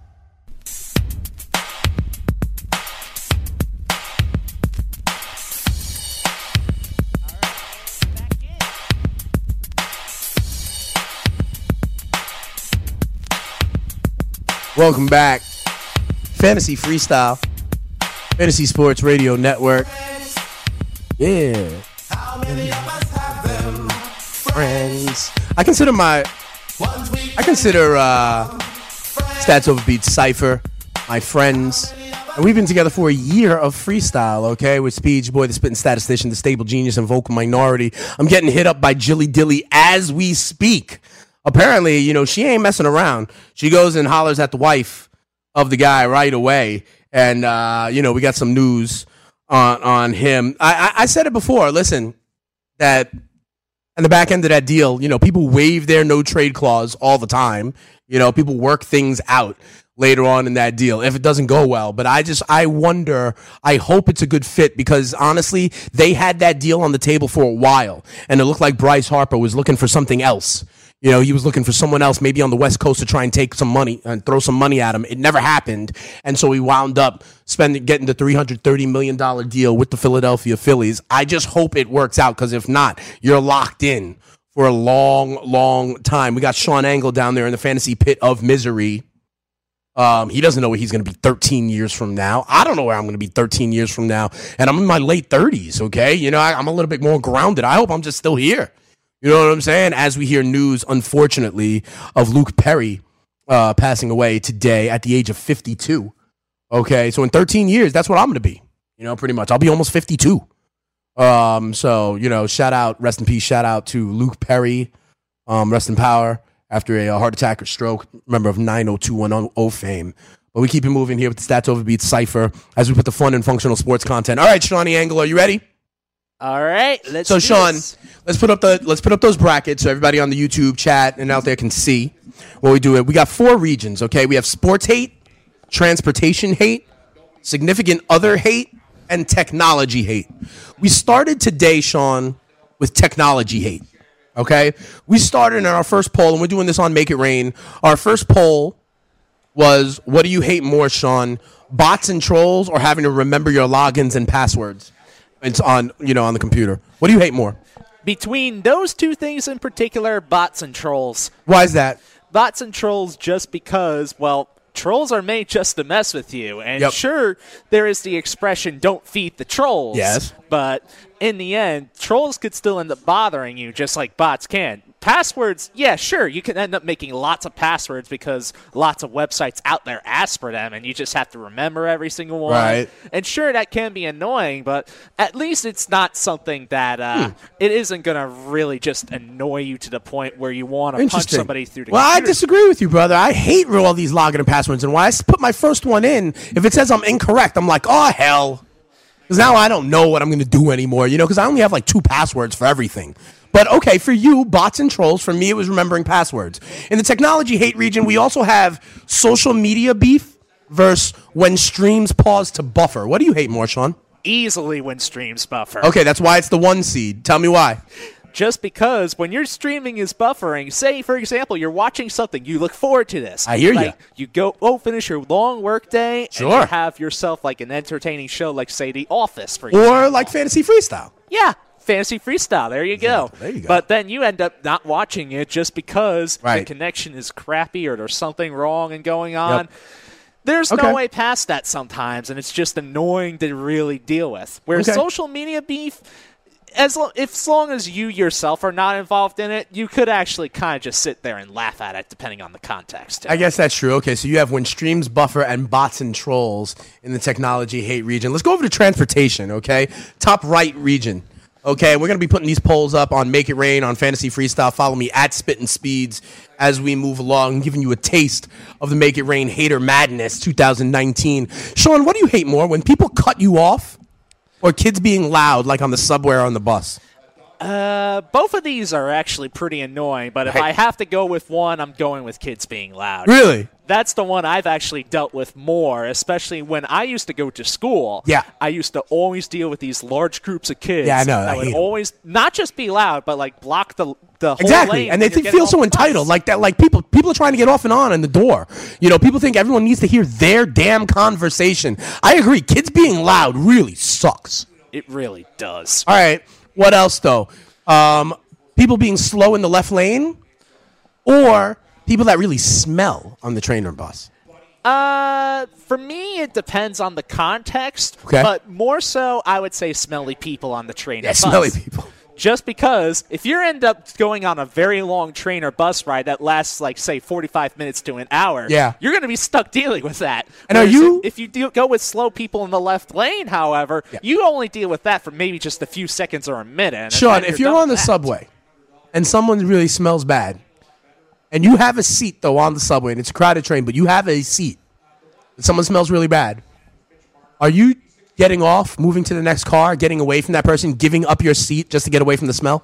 Welcome back. Fantasy Freestyle. Fantasy Sports Radio Network. Yeah. Friends. I consider my I consider uh Stats Over Beats Cypher my friends. And we've been together for a year of freestyle, okay, with Speech Boy, the spitting statistician, the stable genius, and vocal minority. I'm getting hit up by Jilly Dilly as we speak apparently, you know, she ain't messing around. She goes and hollers at the wife of the guy right away. And, uh, you know, we got some news on, on him. I, I, I said it before. Listen, that and the back end of that deal, you know, people waive their no trade clause all the time. You know, people work things out later on in that deal if it doesn't go well. But I just, I wonder, I hope it's a good fit because honestly, they had that deal on the table for a while and it looked like Bryce Harper was looking for something else. You know, he was looking for someone else, maybe on the West Coast, to try and take some money and throw some money at him. It never happened, and so he wound up spending getting the three hundred thirty million dollar deal with the Philadelphia Phillies. I just hope it works out because if not, you're locked in for a long, long time. We got Sean Angle down there in the fantasy pit of misery. Um, he doesn't know where he's going to be 13 years from now. I don't know where I'm going to be 13 years from now, and I'm in my late 30s. Okay, you know, I, I'm a little bit more grounded. I hope I'm just still here. You know what I'm saying? As we hear news, unfortunately, of Luke Perry uh, passing away today at the age of 52. Okay, so in 13 years, that's what I'm going to be. You know, pretty much. I'll be almost 52. Um, so you know, shout out, rest in peace, shout out to Luke Perry, um, rest in power after a, heart attack or stroke, member of 90210 fame. But we keep it moving here with the Stats Overbeat Cipher as we put the fun and functional sports content. All right, Shawnee Angle, are you ready? All right, let's. So Sean, this. let's put up the let's put up those brackets so everybody on the YouTube chat and out there can see what we do. It. We got four regions. Okay, we have sports hate, transportation hate, significant other hate, and technology hate. We started today, Sean, with technology hate. Okay, we started in our first poll, and we're doing this on Make It Rain. Our first poll was, "What do you hate more, Sean? Bots and trolls, or having to remember your logins and passwords?" It's on, you know, on the computer. What do you hate more? Between those two things in particular, bots and trolls. Why is that? bots and trolls just because, well, trolls are made just to mess with you. And Yep. sure, there is the expression, don't feed the trolls. Yes. But in the end, trolls could still end up bothering you just like bots can. Passwords, yeah, sure, you can end up making lots of passwords because lots of websites out there ask for them, and you just have to remember every single one. Right. And sure, that can be annoying, but at least it's not something that uh, Hmm. it isn't going to really just annoy you to the point where you want to punch somebody through the well, I disagree with you, brother. I hate all these login and passwords, and when I put my first one in, if it says I'm incorrect, I'm like, oh hell, because now I don't know what I'm going to do anymore. You know, because I only have like two passwords for everything. But okay, for you, bots and trolls. For me, it was remembering passwords. In the technology hate region, we also have social media beef versus when streams pause to buffer. What do you hate more, Sean? easily when streams buffer. Okay, that's why it's the one seed. Tell me why. Just because when your streaming is buffering, say for example you're watching something, you look forward to this. I hear like, You go, oh, finish your long work day, and Sure. you have yourself like an entertaining show, like say The Office, for example. Or like fantasy freestyle. yeah, fantasy freestyle. There you go. there you go. But then you end up not watching it just because the connection is crappy or there's something wrong and going on. Yep. There's Okay. no way past that sometimes, and it's just annoying to really deal with. Whereas Okay. social media beef, as lo- if as long as you yourself are not involved in it, you could actually kind of just sit there and laugh at it, depending on the context. I guess that's true. Okay, so you have when streams buffer and bots and trolls in the technology hate region. Let's go over to transportation, okay? Top right region. Okay, we're going to be putting these polls up on Make It Rain on Fantasy Freestyle. Follow me at Spittin' Speeds as we move along, giving you a taste of the Make It Rain Hater Madness 2019. Sean, what do you hate more, when people cut you off or kids being loud like on the subway or on the bus? Uh, both of these are actually pretty annoying, but if Right. I have to go with one, I'm going with kids being loud. Really? That's the one I've actually dealt with more, especially when I used to go to school. Yeah. I used to always deal with these large groups of kids. Yeah, I know, I would always not just be loud, but like block the the Exactly, and they think feel so entitled, like that. Like people, people are trying to get off and on in the door. You know, people think everyone needs to hear their damn conversation. I agree. Kids being loud really sucks. It really does. All right, what else though? Um, people being slow in the left lane, or people that really smell on the train or bus. Uh, for me, it depends on the context. Okay. But more so, I would say smelly people on the train. Yeah, or bus. smelly people. Just because if you end up going on a very long train or bus ride that lasts, like, say, 45 minutes to an hour, Yeah. you're going to be stuck dealing with that. And are you- If you go with slow people in the left lane, however, Yeah. you only deal with that for maybe just a few seconds or a minute. and Sean, if you're done on the that. subway and someone really smells bad, and you have a seat though on the subway and it's a crowded train, but you have a seat, and someone smells really bad, are you getting off, moving to the next car, getting away from that person, giving up your seat just to get away from the smell?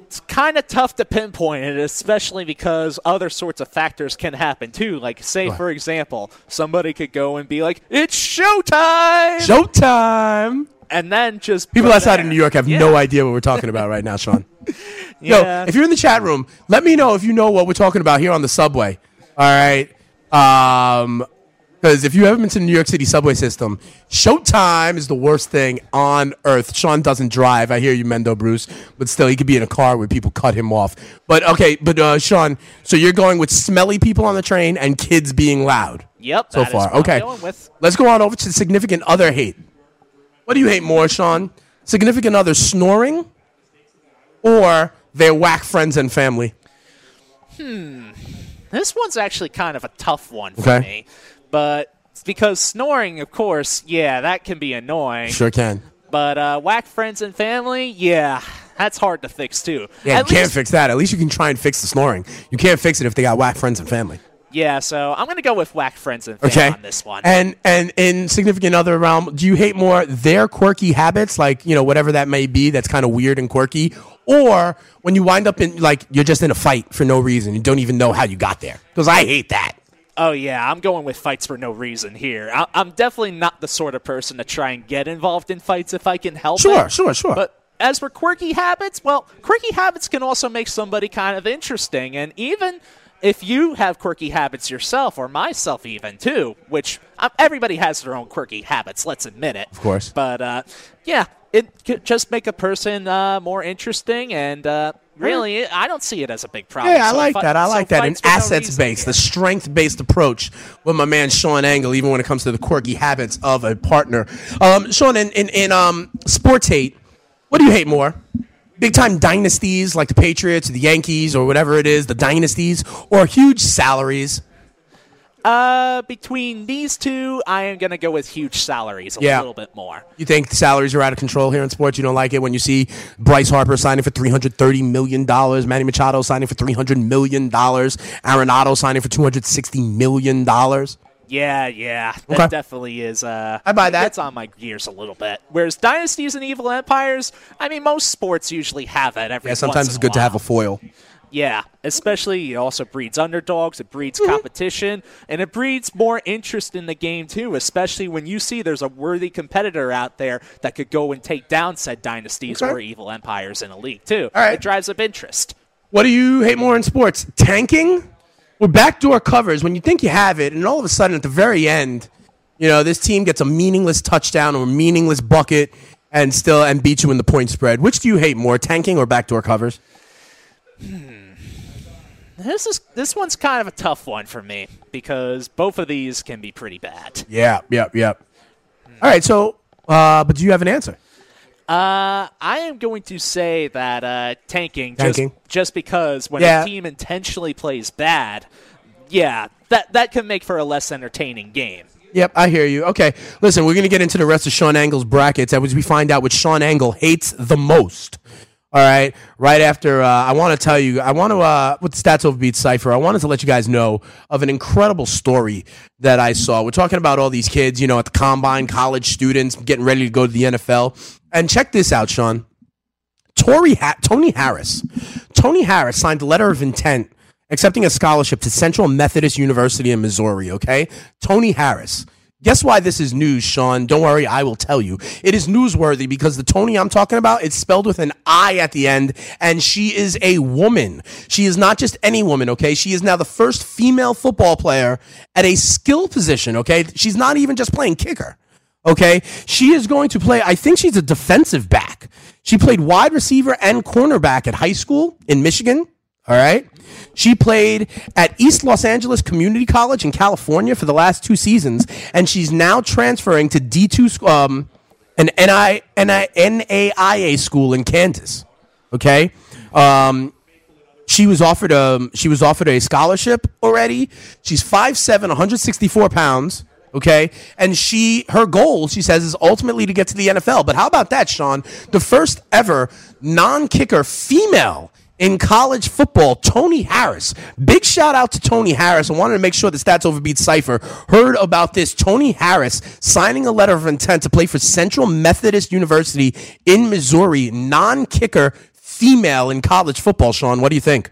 it's kind of tough to pinpoint it, especially because other sorts of factors can happen too. Like, say, for example, somebody could go and be like, "It's showtime," Showtime! and then just People outside there- of New York have Yeah. no idea what we're talking about right now, Sean. Yo, if you're in the chat room, let me know if you know what we're talking about here on the subway. All right. Um, because if you haven't been to the New York City subway system, showtime is the worst thing on earth. Sean doesn't drive. I hear you, Mendo Bruce, but still, he could be in a car where people cut him off. But okay, but uh, Sean, so you're going with smelly people on the train and kids being loud. Yep. So far, okay. Let's go on over to significant other hate. What do you hate more, Sean? Significant other snoring or their whack friends and family? Hmm. This one's actually kind of a tough one for Okay. me, but because snoring, of course, yeah, that can be annoying. Sure can. But uh, whack friends and family, yeah, that's hard to fix too. Yeah, At you can't least- fix that. At least you can try and fix the snoring. You can't fix it if they got whack friends and family. Yeah, so I'm gonna go with whack friends and family Okay. on this one. And and in significant other realm, do you hate more their quirky habits, like you know whatever that may be, that's kind of weird and quirky, or when you wind up in like you're just in a fight for no reason, you don't even know how you got there? Because I hate that. Oh yeah, I'm going with fights for no reason here. I- I'm definitely not the sort of person to try and get involved in fights if I can help Sure, it. sure, sure. But as for quirky habits, well, quirky habits can also make somebody kind of interesting, and even if you have quirky habits yourself, or myself even too, which um, everybody has their own quirky habits, let's admit it. Of course. But uh, yeah, it could just make a person uh, more interesting, and uh, really, I don't see it as a big problem. Yeah, I So like that. I so like that. An for no here. the strength based approach with my man Sean Angle, even when it comes to the quirky habits of a partner. Um, Sean, in, in, in um, sports hate, what do you hate more? Big time dynasties like the Patriots, or the Yankees, or whatever it is, the dynasties, or huge salaries? Uh, between these two, I am going to go with huge salaries a Yeah. little bit more. You think salaries are out of control here in sports? You don't like it when you see Bryce Harper signing for three hundred thirty million dollars, Manny Machado signing for three hundred million dollars, Arenado signing for two hundred sixty million dollars. Yeah, yeah, that Okay. definitely is. Uh, I buy that. That's on my gears a little bit. Whereas dynasties and evil empires, I mean, most sports usually have that every. Yeah, sometimes it's good to have a foil. Yeah, especially it also breeds underdogs, it breeds Mm-hmm. competition, and it breeds more interest in the game too. Especially when you see there's a worthy competitor out there that could go and take down said dynasties Okay. or evil empires in a league too. All right. It drives up interest. What do you hate more in sports? Tanking or backdoor covers when you think you have it, and all of a sudden at the very end, you know, this team gets a meaningless touchdown or meaningless bucket and still and beat you in the point spread. Which do you hate more, tanking or backdoor covers? This is this one's kind of a tough one for me because both of these can be pretty bad. Yeah, yep, yep. All right, so uh, but do you have an answer? Uh, I am going to say that uh, tanking, Tanking. Just, just because when Yeah. a team intentionally plays bad, yeah, that that can make for a less entertaining game. Yep, I hear you. Okay, listen, we're going to get into the rest of Sean Angle's brackets as we find out what Sean Angle hates the most. All right, right after uh, I want to tell you, I want to uh, with Stats Overbeat Cipher, I wanted to let you guys know of an incredible story that I saw. We're talking about all these kids, you know, at the combine, college students getting ready to go to the NFL, and check this out, Sean. Tory ha- Toni Harris. Toni Harris signed a letter of intent accepting a scholarship to Central Methodist University in Missouri, okay? Toni Harris. Guess why this is news, Sean? Don't worry, I will tell you. It is newsworthy because the Toni I'm talking about, it's spelled with an I at the end, and she is a woman. She is not just any woman, okay? She is now the first female football player at a skill position, okay? She's not even just playing kicker. Okay. She is going to play, I think she's a defensive back. She played wide receiver and cornerback at high school in Michigan. All right. She played at East Los Angeles Community College in California for the last two seasons, and she's now transferring to D2, um, an NI, NI, NAIA school in Kansas. Okay. Um, she was offered a she was offered a scholarship already. She's 5'7", 164 pounds. Okay, and she her goal she says is ultimately to get to the NFL. But how about that, Sean? The first ever non-kicker female in college football, Toni Harris. Big shout out to Toni Harris. I wanted to make sure the Stats Overbeat Cipher heard about this. Toni Harris signing a letter of intent to play for Central Methodist University in Missouri, non-kicker female in college football. Sean, what do you think?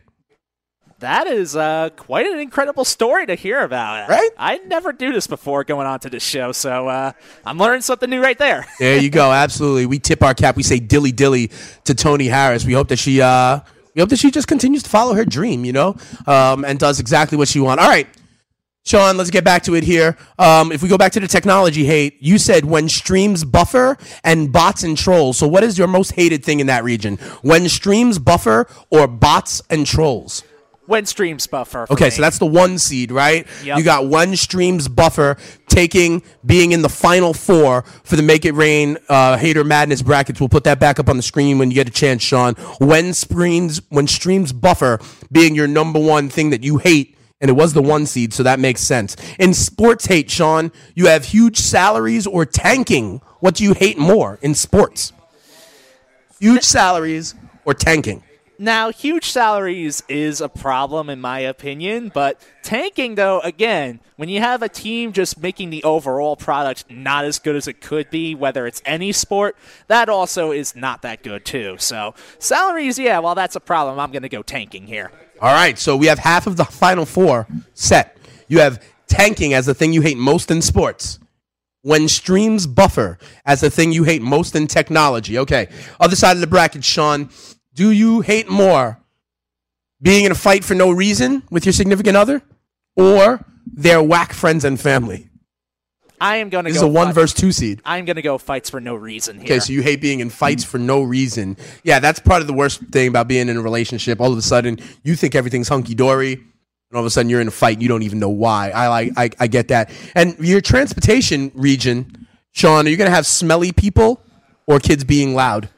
That is uh, quite an incredible story to hear about. Right? I never do this before going on to this show, so uh, I'm learning something new right there. There you go. Absolutely. We tip our cap. We say dilly dilly to Toni Harris. We hope that she uh we hope that she just continues to follow her dream, you know, um, and does exactly what she wants. All right. Sean, let's get back to it here. Um, if we go back to the technology hate, you said when streams buffer and bots and trolls. So, what is your most hated thing in that region? When streams buffer or bots and trolls? When streams buffer. Okay, me. so that's the one seed, right? Yep. You got one streams buffer taking being in the final four for the Make It Rain uh, Hater Madness brackets. We'll put that back up on the screen when you get a chance, Sean. When streams when streams buffer being your number one thing that you hate. And it was the one seed, so that makes sense. In sports hate, Sean, you have huge salaries or tanking. What do you hate more in sports? Huge salaries or tanking? Now, huge salaries is a problem in my opinion, but tanking, though, again, when you have a team just making the overall product not as good as it could be, whether it's any sport, that also is not that good, too. So, salaries, yeah, well, that's a problem. I'm going to go tanking here. All right, so we have half of the final four set. You have tanking as the thing you hate most in sports. When streams buffer as the thing you hate most in technology. Okay, other side of the bracket, Sean. Do you hate more being in a fight for no reason with your significant other, or their whack friends and family. I am going to This go is a one fight- versus two seed. I'm going to go fights for no reason here. Okay, so you hate being in fights for no reason. Yeah, that's part of the worst thing about being in a relationship. All of a sudden, you think everything's hunky dory, and all of a sudden you're in a fight and you don't even know why. I like, I, I get that. And your transportation region, Sean, are you going to have smelly people or kids being loud?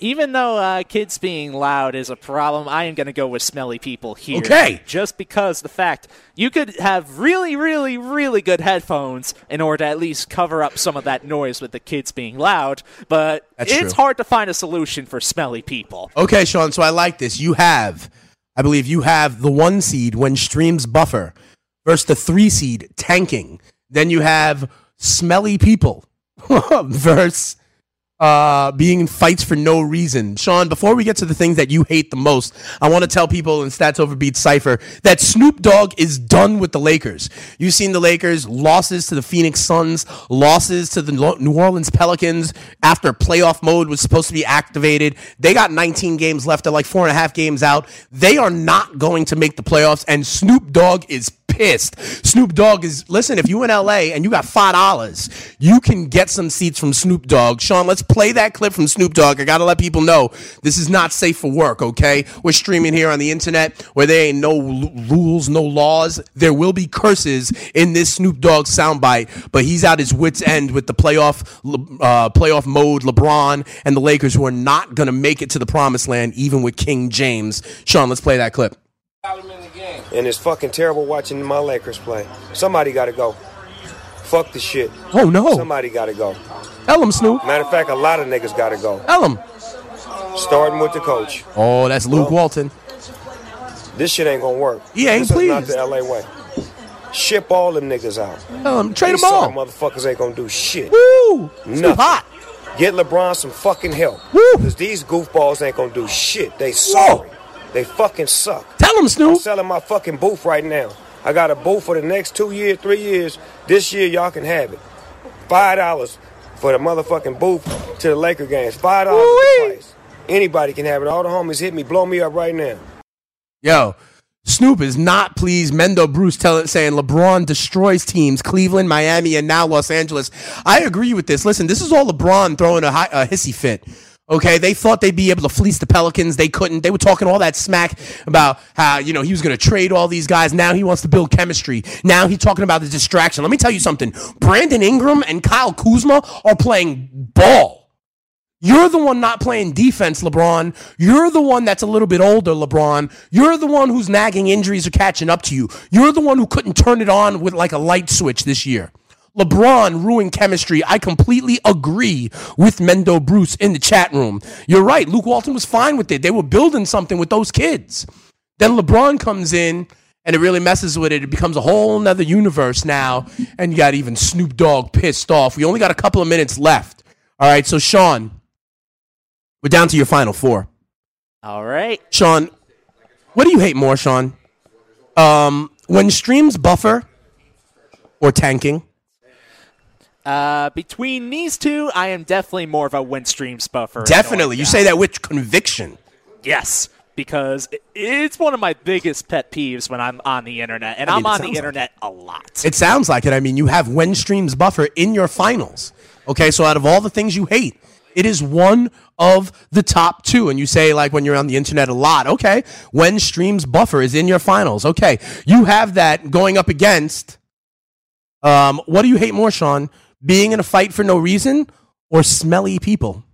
Even though uh, kids being loud is a problem, I am going to go with smelly people here. Okay. Just because the fact you could have really, really, really good headphones in order to at least cover up some of that noise with the kids being loud, but That's it's true. hard to find a solution for smelly people. Okay, Sean. So I like this. You have, I believe, you have the one seed when streams buffer versus the three seed tanking. Then you have smelly people versus uh, being in fights for no reason. Sean, before we get to the things that you hate the most, I want to tell people in Stats Overbeat Cypher that Snoop Dogg is done with the Lakers. You've seen the Lakers losses to the Phoenix Suns, losses to the New Orleans Pelicans after playoff mode was supposed to be activated. They got 19 games left. They're like four and a half games out. They are not going to make the playoffs, and Snoop Dogg is pissed. Snoop Dogg is listen. If you in LA and you got five dollars, you can get some seats from Snoop Dogg. Sean, let's play that clip from Snoop Dogg. I gotta let people know this is not safe for work. Okay, we're streaming here on the internet where there ain't no l- rules, no laws. There will be curses in this Snoop Dogg soundbite, but he's out his wits end with the playoff uh, playoff mode. LeBron and the Lakers who are not gonna make it to the promised land, even with King James. Sean, let's play that clip. And it's fucking terrible watching my Lakers play. Somebody got to go. Fuck the shit. Oh no, Somebody got to go. tell him Snoop. Matter of fact, a lot of niggas got to go. Tell him. Starting with the coach. Oh, that's Luke Walton. This shit ain't gonna work. He ain't this is not pleased. the LA way. Ship all them niggas out. Tell him trade These them all. motherfuckers ain't gonna do shit. Woo! Snoop Nothing. hot. Get LeBron some fucking help. Woo! Cause these goofballs ain't gonna do shit. They sorry. They fucking suck. Tell him I'm selling my fucking booth right now. I got a booth for the next two years, three years. This year, y'all can have it. Five dollars for the motherfucking booth to the Laker games. Five dollars Woo-wee. the price. Anybody can have it. All the homies hit me, blow me up right now. Yo, Snoop is not pleased. Mendo Bruce telling saying LeBron destroys teams, Cleveland, Miami, and now Los Angeles. I agree with this. Listen, this is all LeBron throwing a, hi- a hissy fit. Okay, they thought they'd be able to fleece the Pelicans. They couldn't. They were talking all that smack about how, you know, he was going to trade all these guys. Now he wants to build chemistry. Now he's talking about the distraction. Let me tell you something. Brandon Ingram and Kyle Kuzma are playing ball. You're the one not playing defense, LeBron. You're the one that's a little bit older, LeBron. You're the one whose nagging injuries are catching up to you. You're the one who couldn't turn it on with like a light switch this year. LeBron ruined chemistry. I completely agree with Mendo Bruce in the chat room. You're right. Luke Walton was fine with it. They were building something with those kids. Then LeBron comes in and it really messes with it. It becomes a whole nother universe now. And you got even Snoop Dogg pissed off. We only got a couple of minutes left. All right. So, Sean, we're down to your final four. All right. Sean, what do you hate more, Sean? Um, when streams buffer or tanking? Uh, between these two, I am definitely more of a when streams buffer. Definitely. You say that with conviction. Yes, because it's one of my biggest pet peeves when I'm on the internet, and I mean, it on the sounds like internet a lot. It sounds like it. I mean, you have when streams buffer in your finals. Okay, so out of all the things you hate, it is one of the top two. And you say, like, when you're on the internet a lot, okay, when streams buffer is in your finals. Okay, you have that going up against. Um, what do you hate more, Sean? Being in a fight for no reason or smelly people?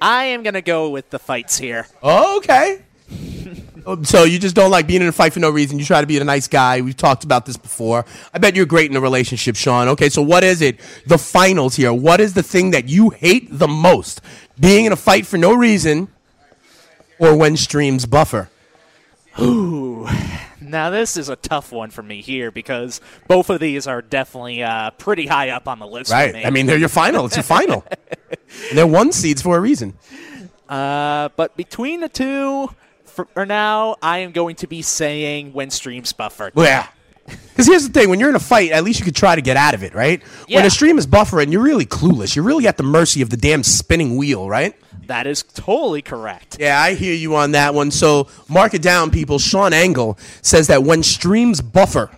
I am gonna go with the fights here. Oh, okay. so you just don't like being in a fight for no reason. You try to be a nice guy. We've talked about this before. I bet you're great in a relationship, Sean. Okay, so what is it? The finals here. What is the thing that you hate the most? Being in a fight for no reason or when streams buffer? Ooh, now this is a tough one for me here because both of these are definitely uh, pretty high up on the list. For Right. me. I mean, they're your final. It's your final. they're one seeds for a reason. Uh, but between the two, for, for now, I am going to be saying when streams buffer. Yeah. Because here's the thing: when you're in a fight, at least you could try to get out of it, right? When Yeah. a stream is buffering, you're really clueless. You're really at the mercy of the damn spinning wheel, right? That is totally correct. Yeah, I hear you on that one. So mark it down, people. Sean Engel says that when streams buffer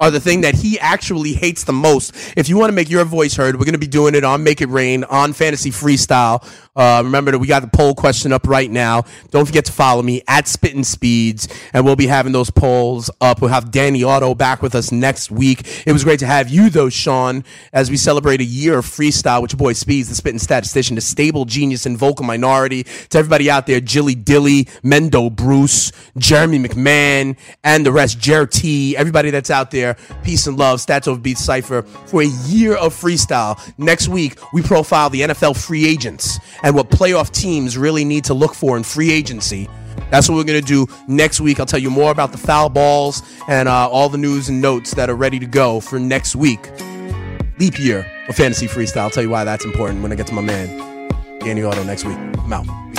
are the thing that he actually hates the most. If you want to make your voice heard, we're going to be doing it on Make It Rain on Fantasy Freestyle. Uh, remember that we got the poll question up right now. Don't forget to follow me at Spittin' Speeds, and we'll be having those polls up. We'll have Danny Otto back with us next week. It was great to have you, though, Sean, as we celebrate a year of freestyle with your boy Speeds, the spitting statistician, the stable genius and vocal minority. To everybody out there, Jilly Dilly, Mendo Bruce, Jeremy McMahon, and the rest, Jer T, everybody that's out there, peace and love, Stats Over Beats Cypher, for a year of freestyle. Next week, we profile the NFL free agents and what playoff teams really need to look for in free agency. That's what we're going to do next week. I'll tell you more about the foul balls and uh, all the news and notes that are ready to go for next week. Leap year of fantasy freestyle. I'll tell you why that's important when I get to my man, Danny Otto, next week. I'm out.